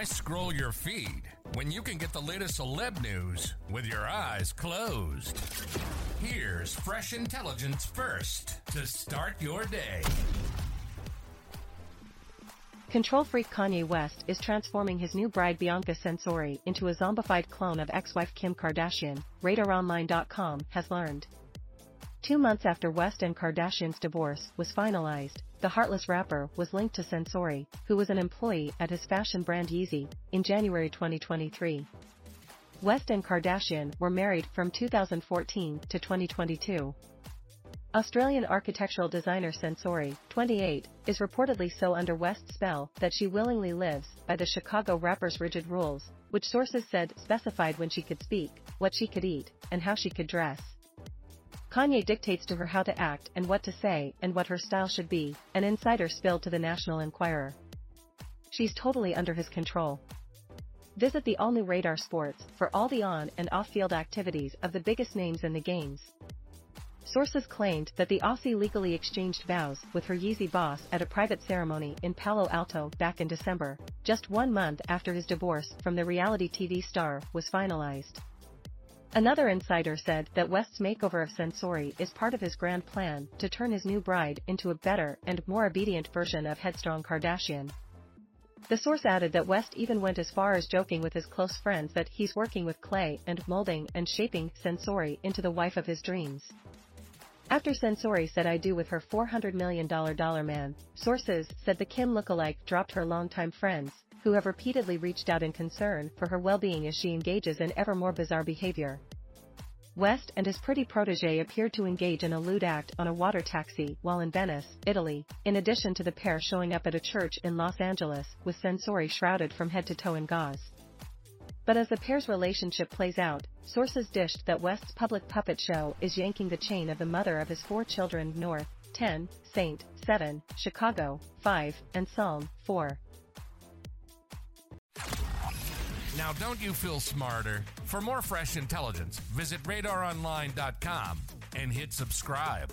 Why scroll your feed when you can get the latest celeb news with your eyes closed? Here's fresh intelligence first to start your day. Control freak Kanye West is transforming his new bride Bianca Censori into a zombified clone of ex-wife Kim Kardashian, RadarOnline.com has learned. Two months after West and Kardashian's divorce was finalized, the heartless rapper was linked to Censori, who was an employee at his fashion brand Yeezy, in January 2023. West and Kardashian were married from 2014 to 2022. Australian architectural designer Censori, 28, is reportedly so under West's spell that she willingly lives by the Chicago rapper's rigid rules, which sources said specified when she could speak, what she could eat, and how she could dress. Kanye dictates to her how to act and what to say and what her style should be, an insider spilled to the National Enquirer. She's totally under his control. Visit the all-new Radar Sports for all the on- and off-field activities of the biggest names in the games. Sources claimed that the Aussie legally exchanged vows with her Yeezy boss at a private ceremony in Palo Alto back in December, just one month after his divorce from the reality TV star was finalized. Another insider said that West's makeover of Censori is part of his grand plan to turn his new bride into a better and more obedient version of headstrong Kardashian. The source added that West even went as far as joking with his close friends that he's working with clay and molding and shaping Censori into the wife of his dreams. After Sensori said I do with her $400 million man, sources said the Kim lookalike dropped her longtime friends, who have repeatedly reached out in concern for her well-being as she engages in ever more bizarre behavior. West and his pretty protege appeared to engage in a lewd act on a water taxi while in Venice, Italy, in addition to the pair showing up at a church in Los Angeles with Sensori shrouded from head to toe in gauze. But as the pair's relationship plays out, sources dished that West's public puppet show is yanking the chain of the mother of his four children North, 10, Saint, 7, Chicago, 5, and Psalm, 4. Now, don't you feel smarter? For more fresh intelligence, visit radaronline.com and hit subscribe.